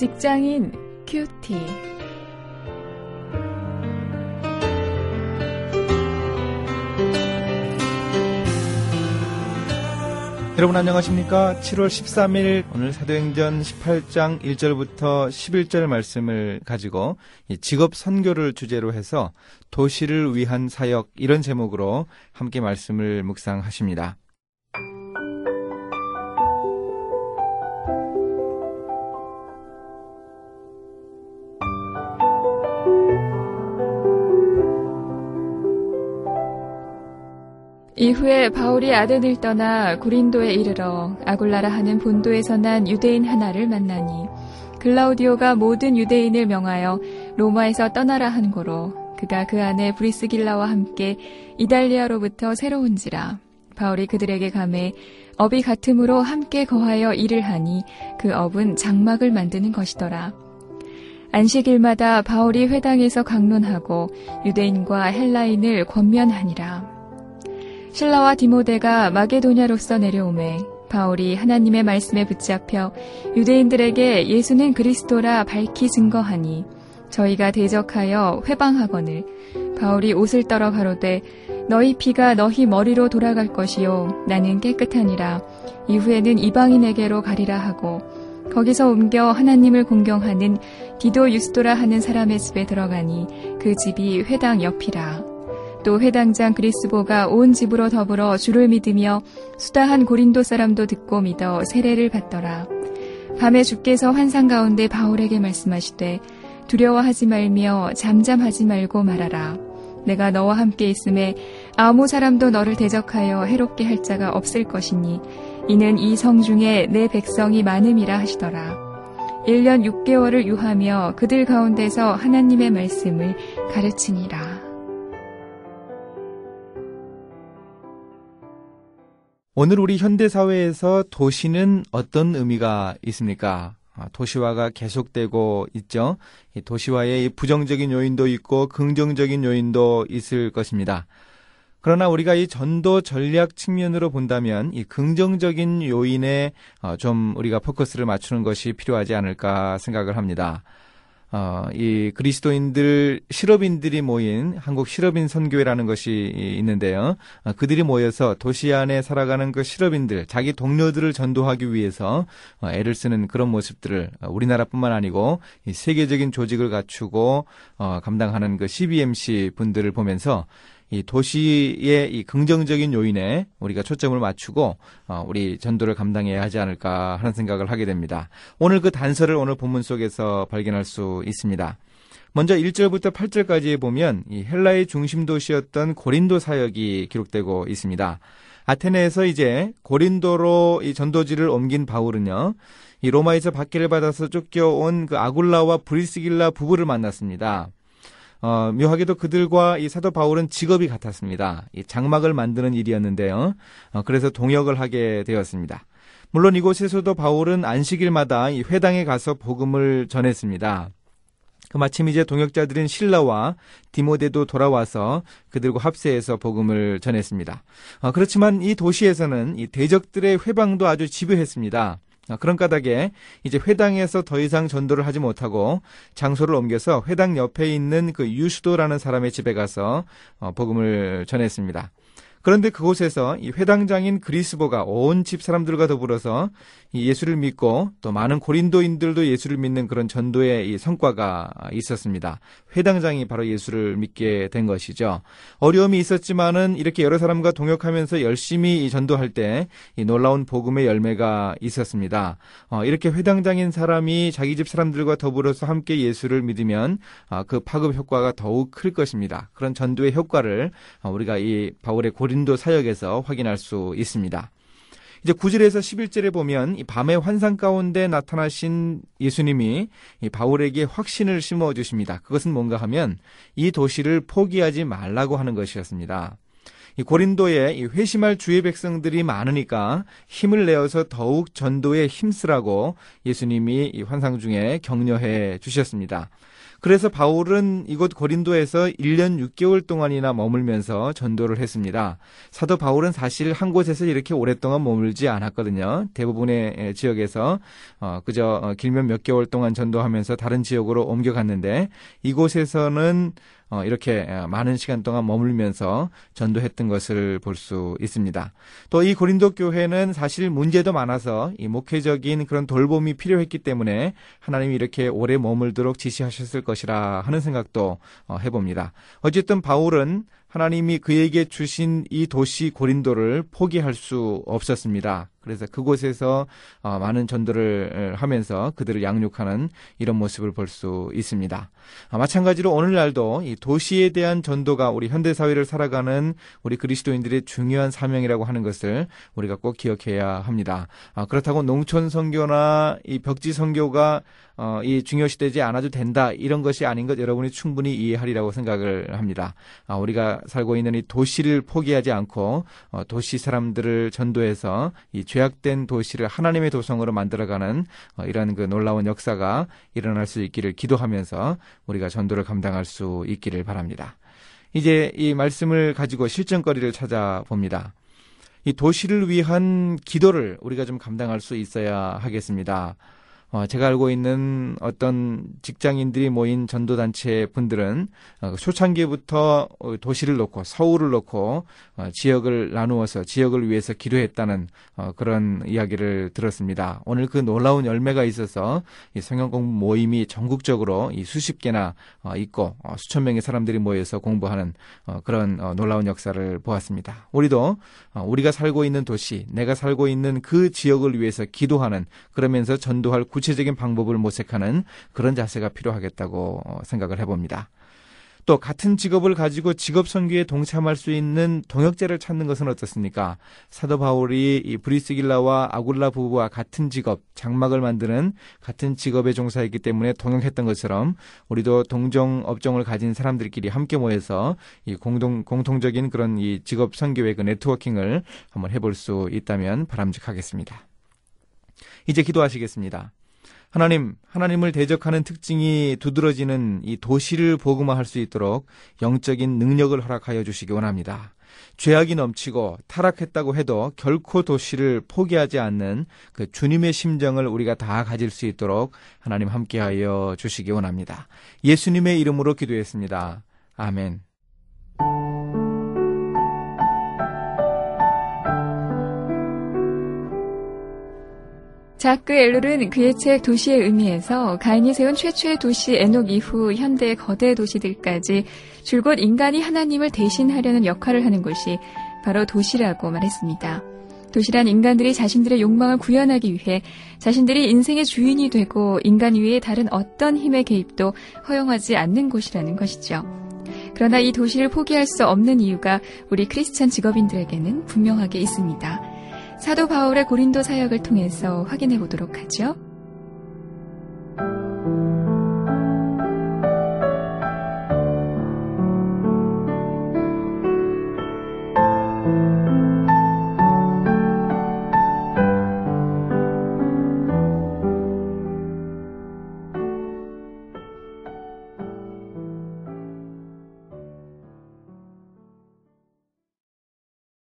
직장인 큐티. 여러분 안녕하십니까? 7월 13일 오늘 사도행전 18장 1절부터 11절 말씀을 가지고 직업 선교를 주제로 해서 도시를 위한 사역 이런 제목으로 함께 말씀을 묵상하십니다. 이후에 바울이 아덴을 떠나 고린도에 이르러 아굴라라 하는 본도에서 난 유대인 하나를 만나니 글라우디오가 모든 유대인을 명하여 로마에서 떠나라 한 고로 그가 그 안에 브리스길라와 함께 이달리아로부터 새로운지라 바울이 그들에게 감해 업이 같음으로 함께 거하여 일을 하니 그 업은 장막을 만드는 것이더라. 안식일마다 바울이 회당에서 강론하고 유대인과 헬라인을 권면하니라. 신라와 디모데가 마게도냐로서 내려오매 바울이 하나님의 말씀에 붙잡혀 유대인들에게 예수는 그리스도라 밝히 증거하니 저희가 대적하여 회방하거늘 바울이 옷을 떨어 가로되 너희 피가 너희 머리로 돌아갈 것이요 나는 깨끗하니라. 이후에는 이방인에게로 가리라 하고 거기서 옮겨 하나님을 공경하는 디도 유스도라 하는 사람의 집에 들어가니 그 집이 회당 옆이라 또 회당장 그리스보가 온 집으로 더불어 주를 믿으며 수다한 고린도 사람도 듣고 믿어 세례를 받더라. 밤에 주께서 환상 가운데 바울에게 말씀하시되 두려워하지 말며 잠잠하지 말고 말하라. 내가 너와 함께 있음에 아무 사람도 너를 대적하여 해롭게 할 자가 없을 것이니 이는 이 성 중에 내 백성이 많음이라 하시더라. 1년 6개월을 유하며 그들 가운데서 하나님의 말씀을 가르치니라. 오늘 우리 현대 사회에서 도시는 어떤 의미가 있습니까? 아, 도시화가 계속되고 있죠. 도시화의 부정적인 요인도 있고 긍정적인 요인도 있을 것입니다. 그러나 우리가 이 전도 전략 측면으로 본다면 이 긍정적인 요인에 어, 좀 우리가 포커스를 맞추는 것이 필요하지 않을까 생각을 합니다. 어, 이 그리스도인들 실업인들이 모인 한국 실업인 선교회라는 것이 있는데요. 어, 그들이 모여서 도시 안에 살아가는 그 실업인들, 자기 동료들을 전도하기 위해서 어, 애를 쓰는 그런 모습들을 우리나라뿐만 아니고 이 세계적인 조직을 갖추고 어, 감당하는 그 CBMC 분들을 보면서 이 도시의 이 긍정적인 요인에 우리가 초점을 맞추고 어, 우리 전도를 감당해야 하지 않을까 하는 생각을 하게 됩니다. 오늘 그 단서를 오늘 본문 속에서 발견할 수 있습니다. 먼저 1절부터 8절까지에 보면 이 헬라의 중심 도시였던 고린도 사역이 기록되고 있습니다. 아테네에서 이제 고린도로 이 전도지를 옮긴 바울은요. 이 로마에서 박해를 받아서 쫓겨온 그 아굴라와 브리스길라 부부를 만났습니다. 어, 묘하게도 그들과 이 사도 바울은 직업이 같았습니다. 이 장막을 만드는 일이었는데요. 어, 그래서 동역을 하게 되었습니다. 물론 이곳에서도 바울은 안식일마다 이 회당에 가서 복음을 전했습니다. 그 마침 이제 동역자들인 신라와 디모데도 돌아와서 그들과 합세해서 복음을 전했습니다. 어, 그렇지만 이 도시에서는 이 대적들의 회방도 아주 집요했습니다. 아, 그런 까닭에 이제 회당에서 더 이상 전도를 하지 못하고 장소를 옮겨서 회당 옆에 있는 그 유수도라는 사람의 집에 가서 어, 복음을 전했습니다. 그런데 그곳에서 이 회당장인 그리스보가 온 집 사람들과 더불어서 이 예수를 믿고 또 많은 고린도인들도 예수를 믿는 그런 전도의 이 성과가 있었습니다. 회당장이 바로 예수를 믿게 된 것이죠. 어려움이 있었지만은 이렇게 여러 사람과 동역하면서 열심히 이 전도할 때 이 놀라운 복음의 열매가 있었습니다. 어, 이렇게 회당장인 사람이 자기 집 사람들과 더불어서 함께 예수를 믿으면 어, 그 파급 효과가 더욱 클 것입니다. 그런 전도의 효과를 어, 우리가 이 바울의 고린 도 사역에서 확인할 수 있습니다. 이제 9절에서 11절에 보면 이 밤의 환상 가운데 나타나신 예수님이 이 바울에게 확신을 심어 주십니다. 그것은 뭔가 하면 이 도시를 포기하지 말라고 하는 것이었습니다. 이 고린도에 이 회심할 주의 백성들이 많으니까 힘을 내어서 더욱 전도에 힘쓰라고 예수님이 이 환상 중에 격려해 주셨습니다. 그래서 바울은 이곳 고린도에서 1년 6개월 동안이나 머물면서 전도를 했습니다. 사도 바울은 사실 한 곳에서 이렇게 오랫동안 머물지 않았거든요. 대부분의 지역에서 어, 그저 어, 길면 몇 개월 동안 전도하면서 다른 지역으로 옮겨갔는데 이곳에서는 어, 이렇게 어, 많은 시간 동안 머물면서 전도했던 것을 볼 수 있습니다. 또 이 고린도 교회는 사실 문제도 많아서 이 목회적인 그런 돌봄이 필요했기 때문에 하나님이 이렇게 오래 머물도록 지시하셨을 것이라 하는 생각도 어, 해봅니다. 어쨌든 바울은 하나님이 그에게 주신 이 도시 고린도를 포기할 수 없었습니다. 그래서 그곳에서 어, 많은 전도를 하면서 그들을 양육하는 이런 모습을 볼 수 있습니다. 아, 마찬가지로 오늘날도 이 도시에 대한 전도가 우리 현대 사회를 살아가는 우리 그리스도인들의 중요한 사명이라고 하는 것을 우리가 꼭 기억해야 합니다. 아, 그렇다고 농촌 선교나 이 벽지 선교가 어, 이 중요시되지 않아도 된다 이런 것이 아닌 것 여러분이 충분히 이해하리라고 생각을 합니다. 아, 살고 있는 이 도시를 포기하지 않고 어, 도시 사람들을 전도해서 이 죄악된 도시를 하나님의 도성으로 만들어가는 어, 이런 그 놀라운 역사가 일어날 수 있기를 기도하면서 우리가 전도를 감당할 수 있기를 바랍니다. 이제 이 말씀을 가지고 실전거리를 찾아봅니다. 이 도시를 위한 기도를 우리가 좀 감당할 수 있어야 하겠습니다. 어, 제가 알고 있는 어떤 직장인들이 모인 전도단체 분들은 어, 초창기부터 어, 도시를 놓고 서울을 놓고 어, 지역을 나누어서 지역을 위해서 기도했다는 어, 그런 이야기를 들었습니다. 오늘 그 놀라운 열매가 있어서 이 성경 공부 모임이 전국적으로 이 수십 개나 어, 있고 어, 수천 명의 사람들이 모여서 공부하는 어, 그런 어, 놀라운 역사를 보았습니다. 우리도 어, 우리가 살고 있는 도시, 내가 살고 있는 그 지역을 위해서 기도하는 그러면서 전도할 구 구체적인 방법을 모색하는 그런 자세가 필요하겠다고 어, 생각을 해봅니다. 또 같은 직업을 가지고 직업 선교에 동참할 수 있는 동역자를 찾는 것은 어떻습니까? 사도 바울이 이 브리스길라와 아굴라 부부와 같은 직업, 장막을 만드는 같은 직업에 종사했기 때문에 동역했던 것처럼 우리도 동종 업종을 가진 사람들끼리 함께 모여서 이 공동 공통적인 그런 이 직업 선교의 그 네트워킹을 한번 해볼 수 있다면 바람직하겠습니다. 이제 기도하시겠습니다. 하나님, 하나님을 대적하는 특징이 두드러지는 이 도시를 복음화할 수 있도록 영적인 능력을 허락하여 주시기 원합니다. 죄악이 넘치고 타락했다고 해도 결코 도시를 포기하지 않는 그 주님의 심정을 우리가 다 가질 수 있도록 하나님 함께하여 주시기 원합니다. 예수님의 이름으로 기도했습니다. 아멘. 자크 엘룰은 그의 책 도시의 의미에서 가인이 세운 최초의 도시 에녹 이후 현대의 거대 도시들까지 줄곧 인간이 하나님을 대신하려는 역할을 하는 곳이 바로 도시라고 말했습니다. 도시란 인간들이 자신들의 욕망을 구현하기 위해 자신들이 인생의 주인이 되고 인간 위에 다른 어떤 힘의 개입도 허용하지 않는 곳이라는 것이죠. 그러나 이 도시를 포기할 수 없는 이유가 우리 크리스찬 직업인들에게는 분명하게 있습니다. 사도 바울의 고린도 사역을 통해서 확인해 보도록 하죠.